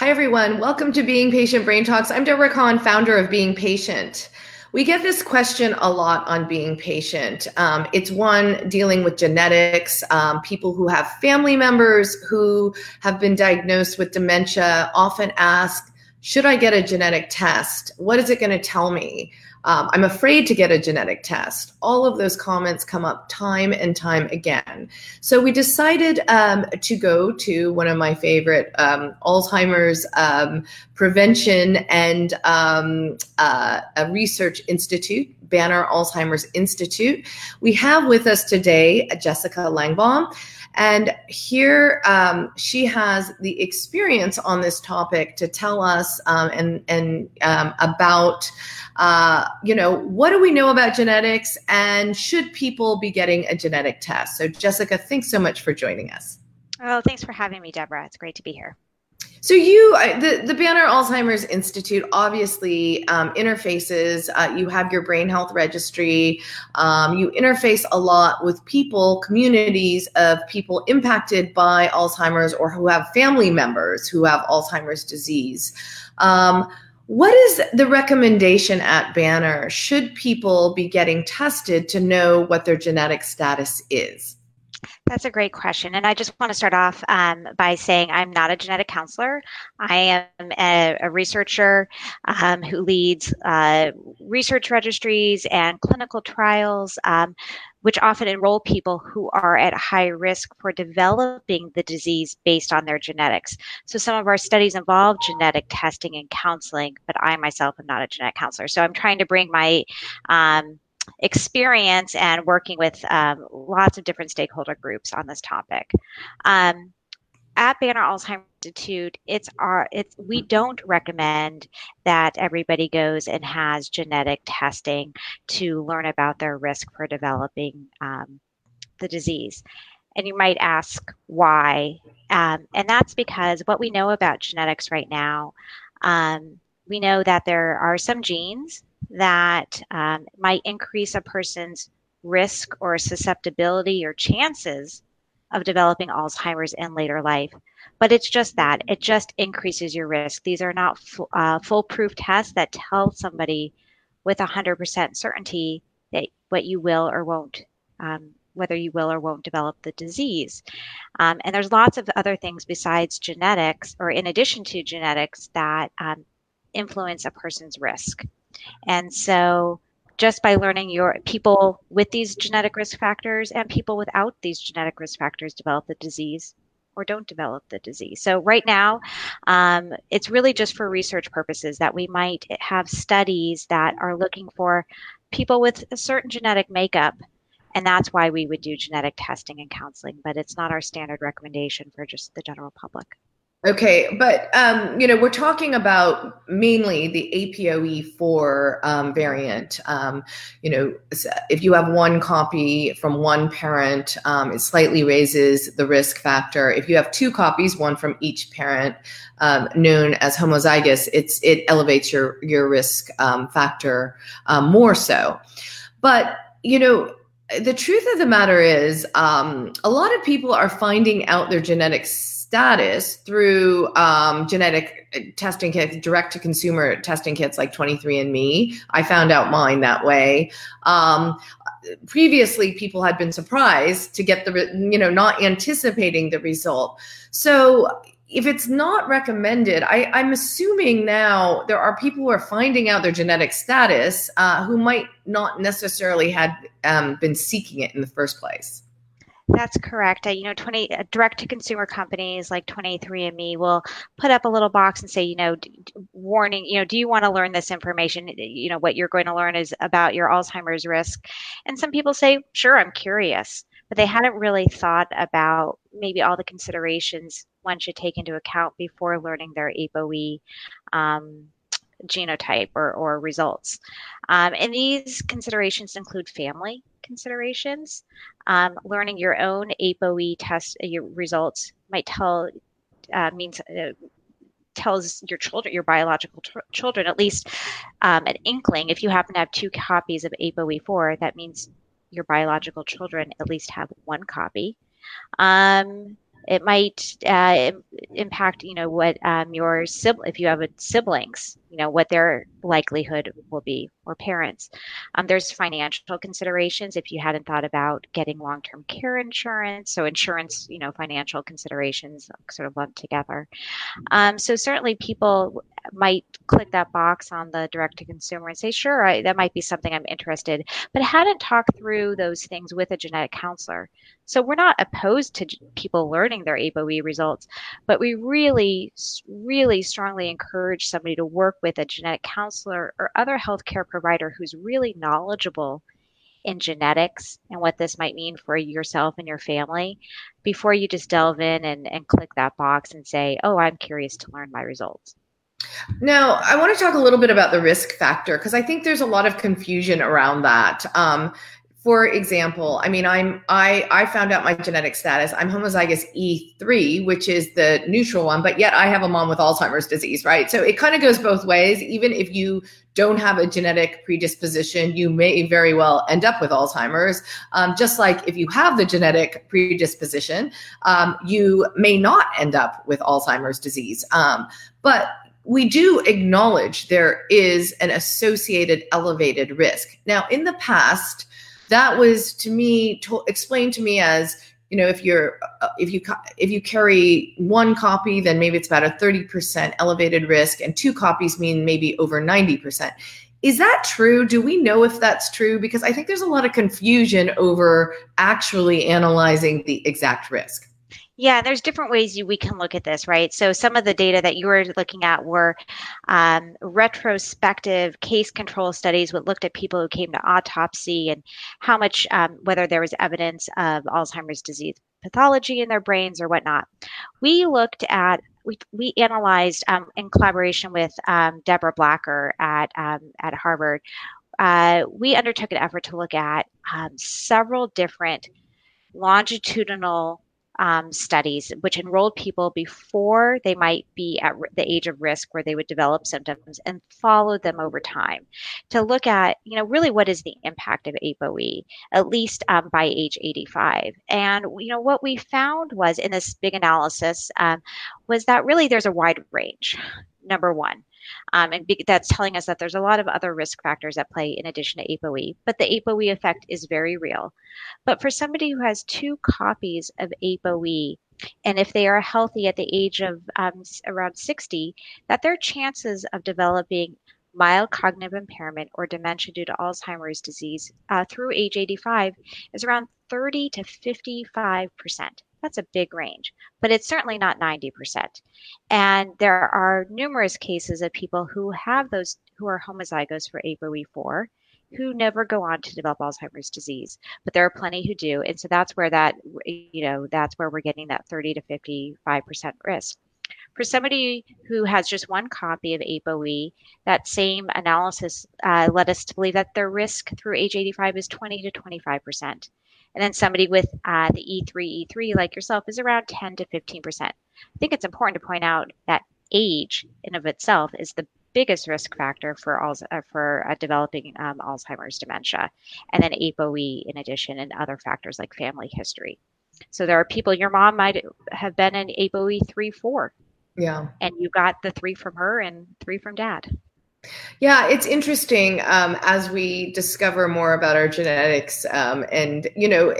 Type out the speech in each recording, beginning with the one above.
Hi, everyone. Welcome to Being Patient Brain Talks. I'm Deborah Kan, founder of Being Patient. We get this question a lot on being patient. Um, it's one dealing with genetics. Um, people who have family members who have been diagnosed with dementia often ask, Should I get a genetic test? What is it going to tell me? Um, I'm afraid to get a genetic test. All of those comments come up time and time again. So we decided um, to go to one of my favorite um, Alzheimer's um, prevention and um, uh, a research institute, Banner Alzheimer's Institute. We have with us today Jessica Langbaum. And here um, she has the experience on this topic to tell us um, and, and um, about, uh, you know, what do we know about genetics and should people be getting a genetic test? So, Jessica, thanks so much for joining us. Oh, thanks for having me, Deborah. It's great to be here. So you, the the Banner Alzheimer's Institute, obviously um, interfaces. Uh, you have your brain health registry. Um, you interface a lot with people, communities of people impacted by Alzheimer's or who have family members who have Alzheimer's disease. Um, what is the recommendation at Banner? Should people be getting tested to know what their genetic status is? That's a great question. And I just want to start off um, by saying I'm not a genetic counselor. I am a, a researcher um, who leads uh, research registries and clinical trials, um, which often enroll people who are at high risk for developing the disease based on their genetics. So some of our studies involve genetic testing and counseling, but I myself am not a genetic counselor. So I'm trying to bring my um, experience and working with um, lots of different stakeholder groups on this topic. Um, at Banner Alzheimer's Institute, it's our it's we don't recommend that everybody goes and has genetic testing to learn about their risk for developing um, the disease. And you might ask why, um, and that's because what we know about genetics right now, um, we know that there are some genes that um, might increase a person's risk or susceptibility or chances of developing Alzheimer's in later life. But it's just that it just increases your risk. These are not f- uh, foolproof tests that tell somebody with 100% certainty that what you will or won't, um, whether you will or won't develop the disease. Um, and there's lots of other things besides genetics, or in addition to genetics, that um, influence a person's risk. And so just by learning your people with these genetic risk factors and people without these genetic risk factors develop the disease or don't develop the disease. So right now, um, it's really just for research purposes that we might have studies that are looking for people with a certain genetic makeup. And that's why we would do genetic testing and counseling, but it's not our standard recommendation for just the general public. Okay, but um, you know we're talking about mainly the APOE4 um, variant. Um, you know, if you have one copy from one parent, um, it slightly raises the risk factor. If you have two copies, one from each parent, um, known as homozygous, it's it elevates your your risk um, factor more so. But you know, the truth of the matter is, a lot of people are finding out their genetics status through um, genetic testing kits, direct to consumer testing kits like 23andMe. I found out mine that way. Um, previously, people had been surprised to get the, you know, not anticipating the result. So if it's not recommended, I, am assuming now there are people who are finding out their genetic status uh, who might not necessarily had um, been seeking it in the first place. That's correct. Uh, you know, 20 uh, direct to consumer companies like 23andMe will put up a little box and say, you know, d- warning, you know, do you want to learn this information? You know, what you're going to learn is about your Alzheimer's risk. And some people say, sure, I'm curious, but they hadn't really thought about maybe all the considerations one should take into account before learning their APOE um, genotype or, or results. Um, and these considerations include family considerations. Um, learning your own APOE test uh, your results might tell uh, means uh, tells your children, your biological children, at least um, an inkling. If you happen to have two copies of APOE4, that means your biological children at least have one copy. Um, it might uh, impact, you know, what um, your sibling, if you have siblings, you know, what their likelihood will be, or parents. Um, there's financial considerations if you hadn't thought about getting long-term care insurance. So insurance, you know, financial considerations sort of lumped together. Um, so certainly people might click that box on the direct to consumer and say, sure, I, that might be something I'm interested, but hadn't talked through those things with a genetic counselor. So we're not opposed to people learning their ApoE results, but we really, really strongly encourage somebody to work with a genetic counselor or other healthcare provider who's really knowledgeable in genetics and what this might mean for yourself and your family before you just delve in and, and click that box and say, oh, I'm curious to learn my results. Now, I want to talk a little bit about the risk factor because I think there's a lot of confusion around that. Um, for example, I mean, I'm I I found out my genetic status. I'm homozygous E3, which is the neutral one, but yet I have a mom with Alzheimer's disease, right? So it kind of goes both ways. Even if you don't have a genetic predisposition, you may very well end up with Alzheimer's. Um, just like if you have the genetic predisposition, um, you may not end up with Alzheimer's disease. Um, but we do acknowledge there is an associated elevated risk. Now, in the past, that was to me to, explained to me as you know if you're uh, if you if you carry one copy then maybe it's about a 30% elevated risk and two copies mean maybe over 90% is that true? Do we know if that's true? Because i think there's a lot of confusion over actually analyzing the exact risk yeah, there's different ways you, we can look at this, right? So some of the data that you were looking at were um, retrospective case control studies that looked at people who came to autopsy and how much, um, whether there was evidence of Alzheimer's disease pathology in their brains or whatnot. We looked at we, we analyzed um, in collaboration with um, Deborah Blacker at um, at Harvard. Uh, we undertook an effort to look at um, several different longitudinal um, studies, which enrolled people before they might be at the age of risk where they would develop symptoms and followed them over time to look at, you know, really what is the impact of ApoE, at least um, by age 85. And, you know, what we found was in this big analysis um, was that really there's a wide range, number one. Um, and be, that's telling us that there's a lot of other risk factors at play in addition to ApoE, but the ApoE effect is very real. But for somebody who has two copies of ApoE, and if they are healthy at the age of um, around 60, that their chances of developing mild cognitive impairment or dementia due to Alzheimer's disease uh, through age 85 is around 30 to 55 percent. That's a big range, but it's certainly not 90%. And there are numerous cases of people who have those, who are homozygous for ApoE4 who never go on to develop Alzheimer's disease, but there are plenty who do. And so that's where that, you know, that's where we're getting that 30 to 55% risk. For somebody who has just one copy of ApoE, that same analysis uh, led us to believe that their risk through age 85 is 20 to 25%. And then somebody with uh, the E3, E3 like yourself is around 10 to 15%. I think it's important to point out that age in of itself is the biggest risk factor for uh, for uh, developing um, Alzheimer's dementia, and then ApoE in addition, and other factors like family history. So there are people. Your mom might have been an ApoE three four. Yeah. And you got the three from her and three from dad. Yeah, it's interesting um, as we discover more about our genetics. Um, and, you know,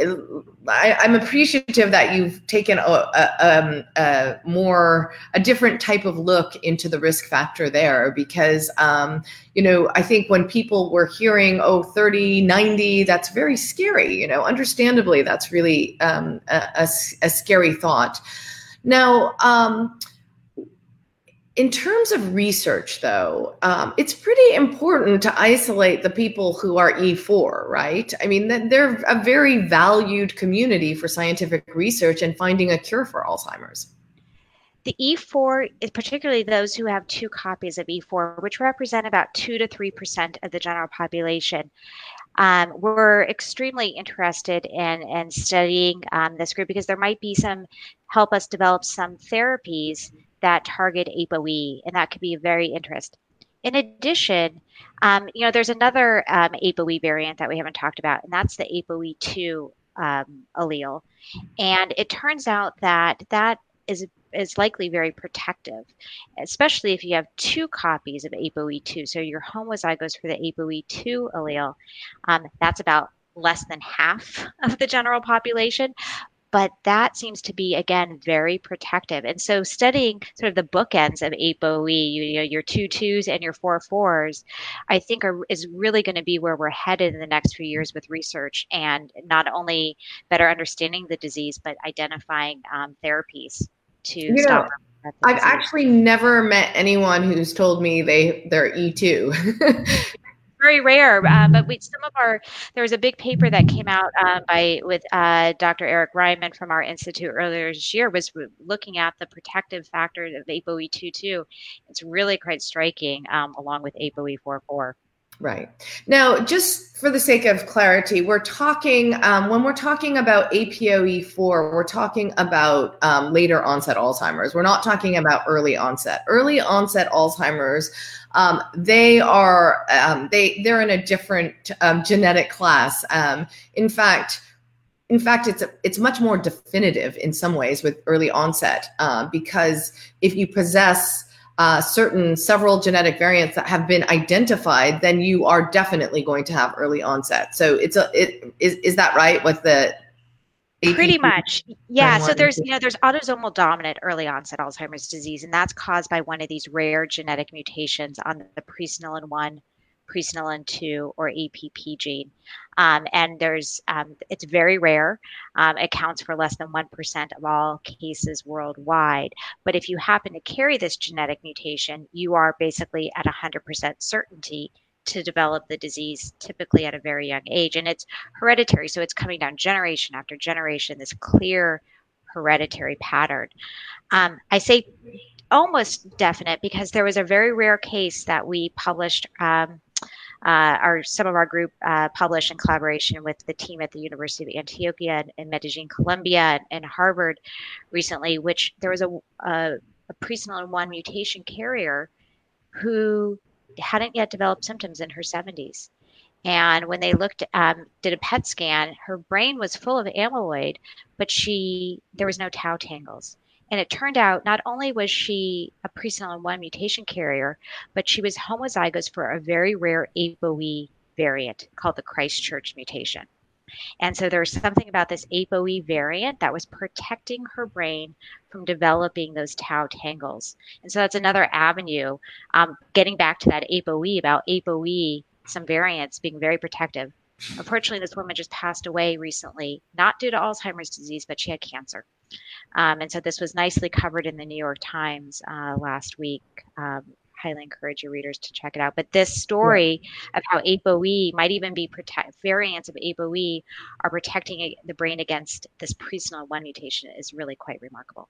I, am appreciative that you've taken a, a, um, a, more, a different type of look into the risk factor there because, um, you know, I think when people were hearing, oh, 30, 90, that's very scary, you know, understandably, that's really um, a, a, scary thought. Now, um, in terms of research, though, um, it's pretty important to isolate the people who are E4, right? I mean, they're a very valued community for scientific research and finding a cure for Alzheimer's. The E4 is particularly those who have two copies of E4, which represent about 2 to 3% of the general population. Um, we're extremely interested in, in studying um, this group because there might be some help us develop some therapies that target ApoE, and that could be very interesting. In addition, um, you know, there's another um, ApoE variant that we haven't talked about, and that's the ApoE2 um, allele. And it turns out that that is is likely very protective, especially if you have two copies of ApoE2. So you're homozygous for the ApoE2 allele. Um, that's about less than half of the general population but that seems to be again very protective. And so studying sort of the bookends of ApoE, you, know, your two twos and your four fours, I think are, is really going to be where we're headed in the next few years with research and not only better understanding the disease, but identifying um, therapies to you stop. I've actually never met anyone who's told me they they're E2. very rare. Uh, but we, some of our there was a big paper that came out um, by with uh, Dr. Eric Reiman from our institute earlier this year was looking at the protective factors of ApoE22. It's really quite striking, um, along with ApoE44. Right. Now, just for the sake of clarity, we're talking, um, when we're talking about APOE4, we're talking about um, later onset Alzheimer's. We're not talking about early onset. Early onset Alzheimer's, um, they are, um, they, they're in a different um, genetic class. Um, in fact, in fact, it's a, it's much more definitive in some ways with early onset uh, because if you possess uh, certain several genetic variants that have been identified, then you are definitely going to have early onset. So it's a it is is that right with the Pretty much. Yeah. So there's, you know, there's autosomal dominant early onset Alzheimer's disease, and that's caused by one of these rare genetic mutations on the presenilin 1 presenilin 2 or APP gene. Um, and there's um, it's very rare. Um, it accounts for less than 1% of all cases worldwide. But if you happen to carry this genetic mutation, you are basically at 100% certainty to develop the disease typically at a very young age and it's hereditary so it's coming down generation after generation this clear hereditary pattern um, i say almost definite because there was a very rare case that we published um, uh, our some of our group uh, published in collaboration with the team at the University of Antioquia and, and Medellin, Colombia, and, and, Harvard recently, which there was a, a, a presenilin one mutation carrier who hadn't yet developed symptoms in her 70s. And when they looked, um, did a PET scan, her brain was full of amyloid, but she there was no tau tangles. And it turned out not only was she a presenilin 1 mutation carrier, but she was homozygous for a very rare ApoE variant called the Christchurch mutation. And so there's something about this ApoE variant that was protecting her brain from developing those tau tangles. And so that's another avenue. Um, getting back to that ApoE about ApoE, some variants being very protective. Unfortunately, this woman just passed away recently, not due to Alzheimer's disease, but she had cancer. Um, and so this was nicely covered in the New York Times uh, last week. Um, highly encourage your readers to check it out. But this story yeah. of how ApoE might even be protect variants of ApoE are protecting the brain against this presenilin one mutation is really quite remarkable.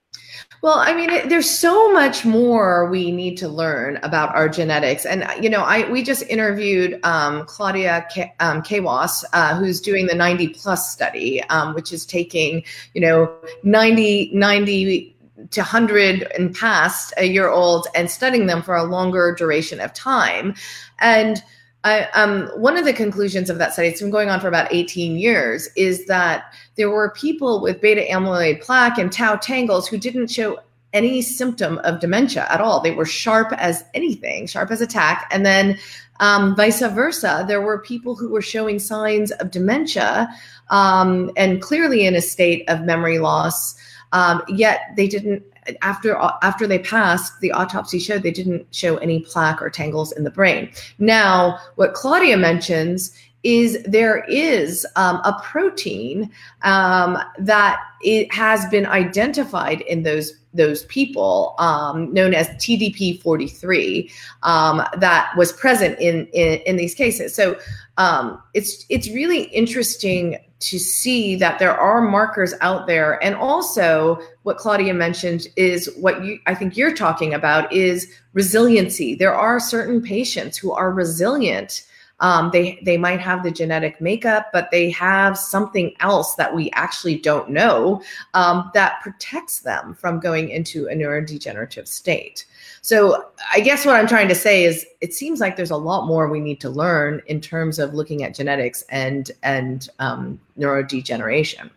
Well, I mean, it, there's so much more we need to learn about our genetics, and you know, I we just interviewed um, Claudia K- um, Kawas, uh, who's doing the 90 plus study, um, which is taking you know 90 90 to 100 and past a year old and studying them for a longer duration of time. And I, um, one of the conclusions of that study, it's been going on for about 18 years, is that there were people with beta amyloid plaque and tau tangles who didn't show any symptom of dementia at all. They were sharp as anything, sharp as a tack. And then um, vice versa, there were people who were showing signs of dementia um, and clearly in a state of memory loss um, yet they didn't after after they passed the autopsy showed they didn't show any plaque or tangles in the brain now what claudia mentions is there is um, a protein um, that it has been identified in those those people um, known as TDP43 um, that was present in, in, in these cases. So um, it's it's really interesting to see that there are markers out there. And also what claudia mentioned is what you i think you're talking about is resiliency. There are certain patients who are resilient. Um, they they might have the genetic makeup, but they have something else that we actually don't know um, that protects them from going into a neurodegenerative state. So I guess what I'm trying to say is it seems like there's a lot more we need to learn in terms of looking at genetics and and um, neurodegeneration.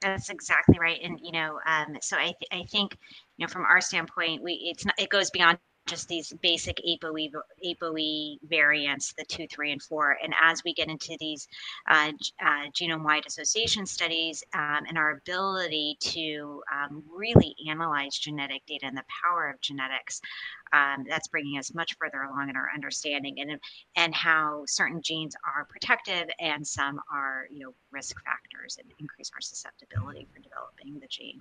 That's exactly right, and you know, um, so I th- I think you know from our standpoint, we it's not it goes beyond just these basic ApoE, ApoE variants, the two, three, and four. And as we get into these uh, uh, genome-wide association studies um, and our ability to um, really analyze genetic data and the power of genetics, um, that's bringing us much further along in our understanding and and how certain genes are protective and some are you know risk factors and increase our susceptibility for developing the gene.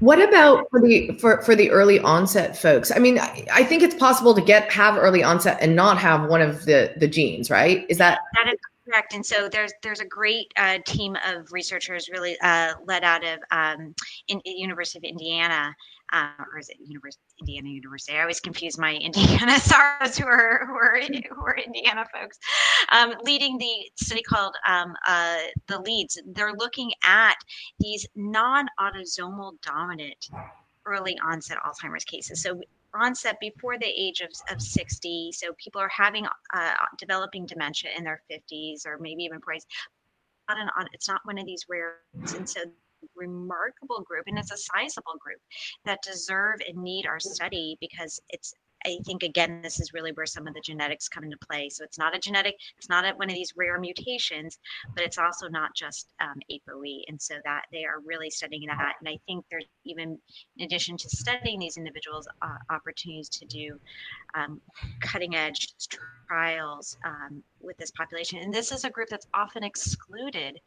What about for the for, for the early onset folks? I mean, I, think it's possible to get have early onset and not have one of the the genes, right? Is that that is correct? And so there's there's a great uh, team of researchers really uh, led out of um, in, University of Indiana uh, or is it University Indiana University? I always confuse my Indiana stars who are who are who are Indiana folks, um, leading the study called um, uh, the leads. They're looking at these non-autosomal dominant early onset Alzheimer's cases. So onset before the age of, of 60 so people are having uh, developing dementia in their 50s or maybe even before not an, it's not one of these rare and so remarkable group and it's a sizable group that deserve and need our study because it's I think again, this is really where some of the genetics come into play. So it's not a genetic, it's not a, one of these rare mutations, but it's also not just um, ApoE. And so that they are really studying that. And I think there's even, in addition to studying these individuals, uh, opportunities to do um, cutting edge trials um, with this population. And this is a group that's often excluded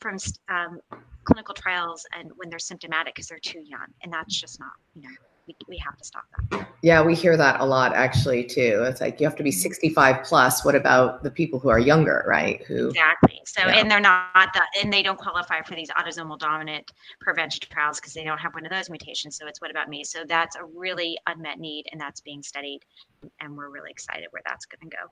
from um, clinical trials and when they're symptomatic because they're too young and that's just not you know we, we have to stop that. Yeah we hear that a lot actually too. It's like you have to be 65 plus. What about the people who are younger right? Who exactly. So yeah. and they're not that and they don't qualify for these autosomal dominant prevention trials because they don't have one of those mutations. So it's what about me? So that's a really unmet need and that's being studied and we're really excited where that's going to go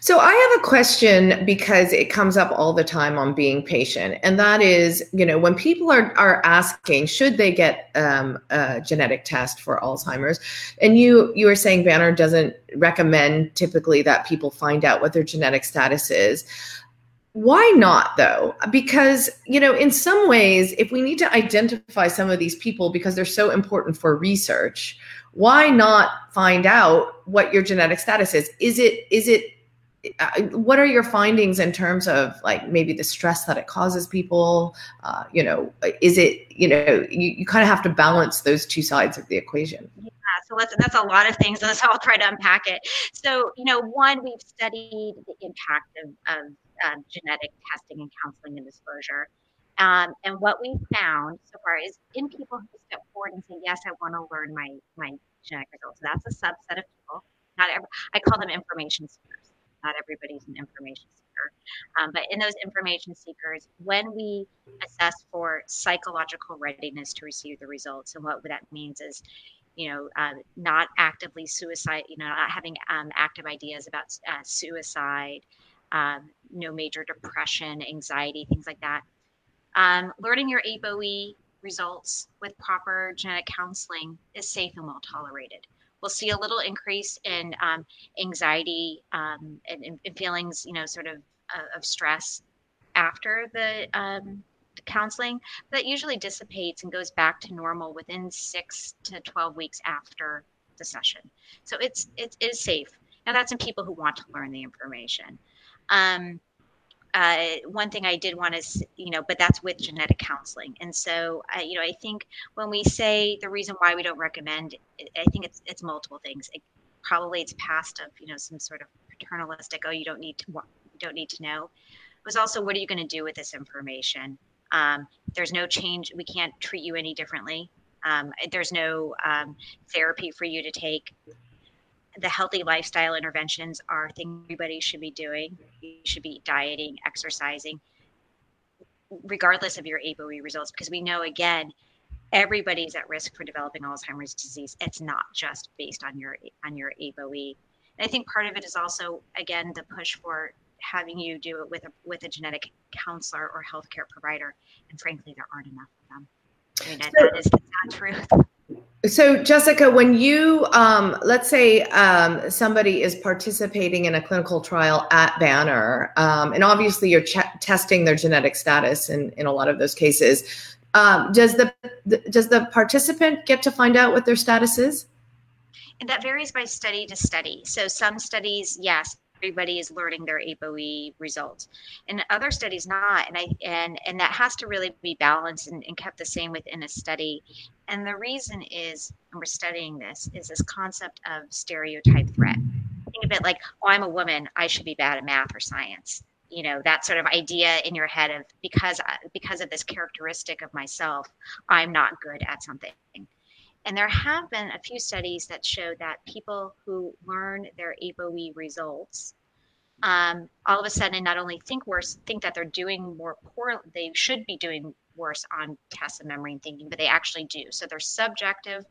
so I have a question because it comes up all the time on being patient, and that is, you know, when people are are asking should they get um, a genetic test for Alzheimer's, and you you were saying Banner doesn't recommend typically that people find out what their genetic status is. Why not though? Because, you know, in some ways, if we need to identify some of these people because they're so important for research, why not find out what your genetic status is? Is it is it what are your findings in terms of like maybe the stress that it causes people? Uh, you know is it you know you, you kind of have to balance those two sides of the equation. Yeah so that's, that's a lot of things and so i'll try to unpack it. So you know one we've studied the impact of, of um, genetic testing and counseling and disclosure. Um, and what we found so far is in people who step forward and say yes i want to learn my my genetic results that's a subset of people. Not every, i call them information seekers not everybody's an information seeker. Um, but in those information seekers, when we assess for psychological readiness to receive the results, and what that means is, you know, uh, not actively suicide, you know, not having um, active ideas about uh, suicide, um, no major depression, anxiety, things like that. Um, learning your ApoE results with proper genetic counseling is safe and well tolerated we'll see a little increase in um, anxiety um, and, and, feelings, you know, sort of uh, of stress after the um, counseling. That usually dissipates and goes back to normal within six to twelve weeks after the session. So it's it is safe. Now that's in people who want to learn the information. Um, uh, one thing I did want to, you know, but that's with genetic counseling. And so, uh, you know, I think when we say the reason why we don't recommend, I think it's it's multiple things. It, probably it's past of you know some sort of paternalistic. Oh, you don't need to you don't need to know. It was also what are you going to do with this information? Um, there's no change. We can't treat you any differently. Um, there's no um, therapy for you to take the healthy lifestyle interventions are things everybody should be doing. You should be dieting, exercising, regardless of your ApoE results, because we know again, everybody's at risk for developing Alzheimer's disease. It's not just based on your on your ApoE. And I think part of it is also, again, the push for having you do it with a with a genetic counselor or healthcare provider. And frankly, there aren't enough of them. I mean, that is the sad truth. So, Jessica, when you, um, let's say um, somebody is participating in a clinical trial at Banner, um, and obviously you're ch- testing their genetic status in, in a lot of those cases, um, does the, the, does the participant get to find out what their status is? And that varies by study to study. So, some studies, yes, everybody is learning their ApoE results. And other studies not. And I and and that has to really be balanced and, and kept the same within a study. And the reason is, and we're studying this, is this concept of stereotype threat. Think of it like, oh, I'm a woman, I should be bad at math or science. You know, that sort of idea in your head of because uh, because of this characteristic of myself, I'm not good at something. And there have been a few studies that show that people who learn their ApoE results um, all of a sudden not only think worse, think that they're doing more poor, they should be doing worse on tests of memory and thinking, but they actually do. So their subjective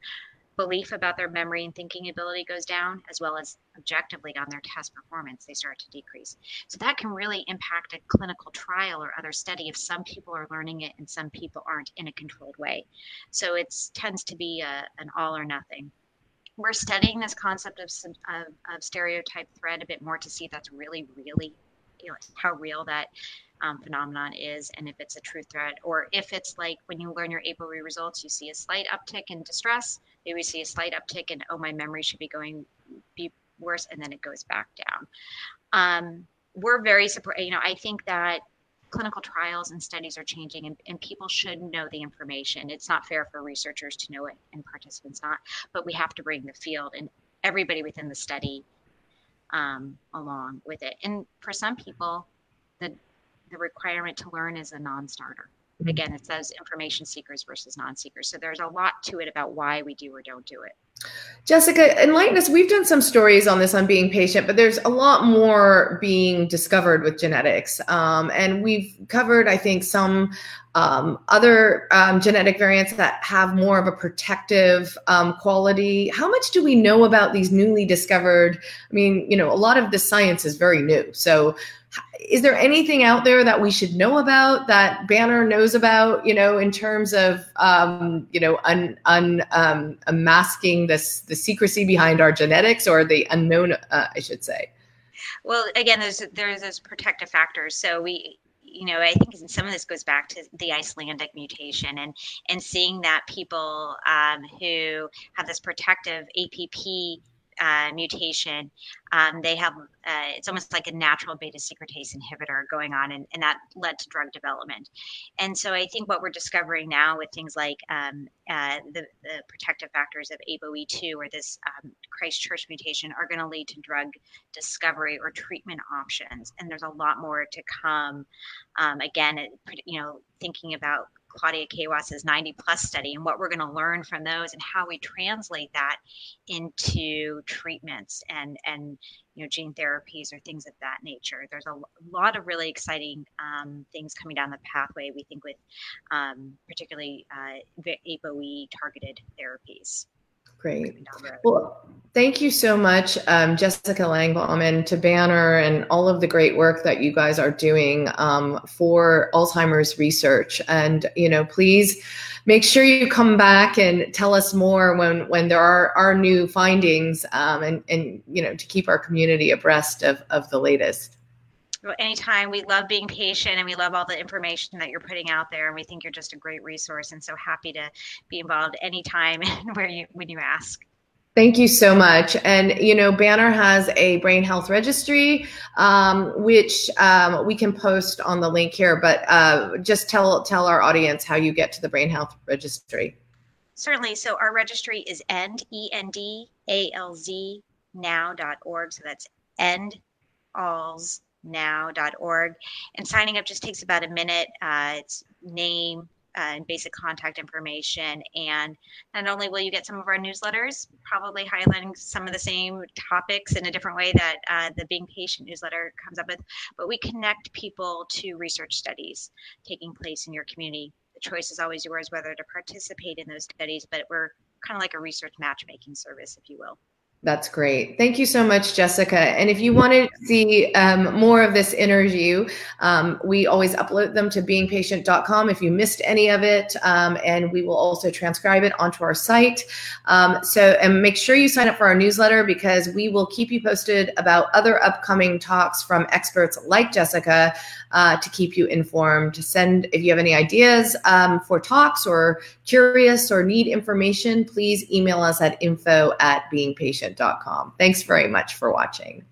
belief about their memory and thinking ability goes down, as well as objectively on their test performance, they start to decrease. So that can really impact a clinical trial or other study if some people are learning it and some people aren't in a controlled way. So it tends to be a, an all or nothing. We're studying this concept of, of, of stereotype threat a bit more to see if that's really, really, you know, how real that um, phenomenon is and if it's a true threat or if it's like when you learn your ApoE results, you see a slight uptick in distress, maybe we see a slight uptick in, oh, my memory should be going be worse, and then it goes back down. Um, we're very surprised, you know, I think that clinical trials and studies are changing and, and, people should know the information. It's not fair for researchers to know it and participants not, but we have to bring the field and everybody within the study um, along with it. And for some people, the requirement to learn is a non-starter. Mm-hmm. Again, it says information seekers versus non-seekers. So there's a lot to it about why we do or don't do it. Jessica, enlighten us. We've done some stories on this on being patient, but there's a lot more being discovered with genetics. Um, and we've covered, I think, some um, other um, genetic variants that have more of a protective um, quality. How much do we know about these newly discovered? I mean, you know, a lot of the science is very new. So is there anything out there that we should know about that Banner knows about, you know, in terms of, um, you know, un, un, um, this, the secrecy behind our genetics or the unknown, uh, I should say? Well, again, there's, there's those protective factors. So we, you know, I think some of this goes back to the Icelandic mutation and and seeing that people um, who have this protective APP uh, mutation, um, they have uh, it's almost like a natural beta secretase inhibitor going on, and, and, that led to drug development. And so I think what we're discovering now with things like um, uh, the, the, protective factors of ApoE2 or this um, Christchurch mutation are going to lead to drug discovery or treatment options. And there's a lot more to come. Um, again, you know, thinking about Claudia Kawas's 90 plus study and what we're going to learn from those and how we translate that into treatments and and you know gene therapies or things of that nature. There's a lot of really exciting um, things coming down the pathway. We think with um, particularly uh, ApoE targeted therapies. Great. Well, thank you so much, um, Jessica Langbaum, and to Banner and all of the great work that you guys are doing um, for Alzheimer's research. And you know, please make sure you come back and tell us more when when there are are new findings, um, and and you know, to keep our community abreast of of the latest anytime we love being patient and we love all the information that you're putting out there and we think you're just a great resource and so happy to be involved anytime and where you when you ask Thank you so much. And, you know, Banner has a brain health registry, um, which um, we can post on the link here, but uh, just tell, tell our audience how you get to the brain health registry. Certainly. So our registry is end, E-N-D-A-L-Z now.org. So that's end alls now.org. And signing up just takes about a minute. Uh, it's name, uh, and basic contact information. And not only will you get some of our newsletters, probably highlighting some of the same topics in a different way that uh, the Being Patient newsletter comes up with, but we connect people to research studies taking place in your community. The choice is always yours whether to participate in those studies, but we're kind of like a research matchmaking service, if you will. That's great. Thank you so much, Jessica. And if you want to see um, more of this interview, um, we always upload them to beingpatient.com if you missed any of it. Um, and we will also transcribe it onto our site. Um, so, and make sure you sign up for our newsletter because we will keep you posted about other upcoming talks from experts like Jessica uh, to keep you informed. To send, if you have any ideas um, for talks or curious or need information, please email us at info at beingpatient Thanks very much for watching.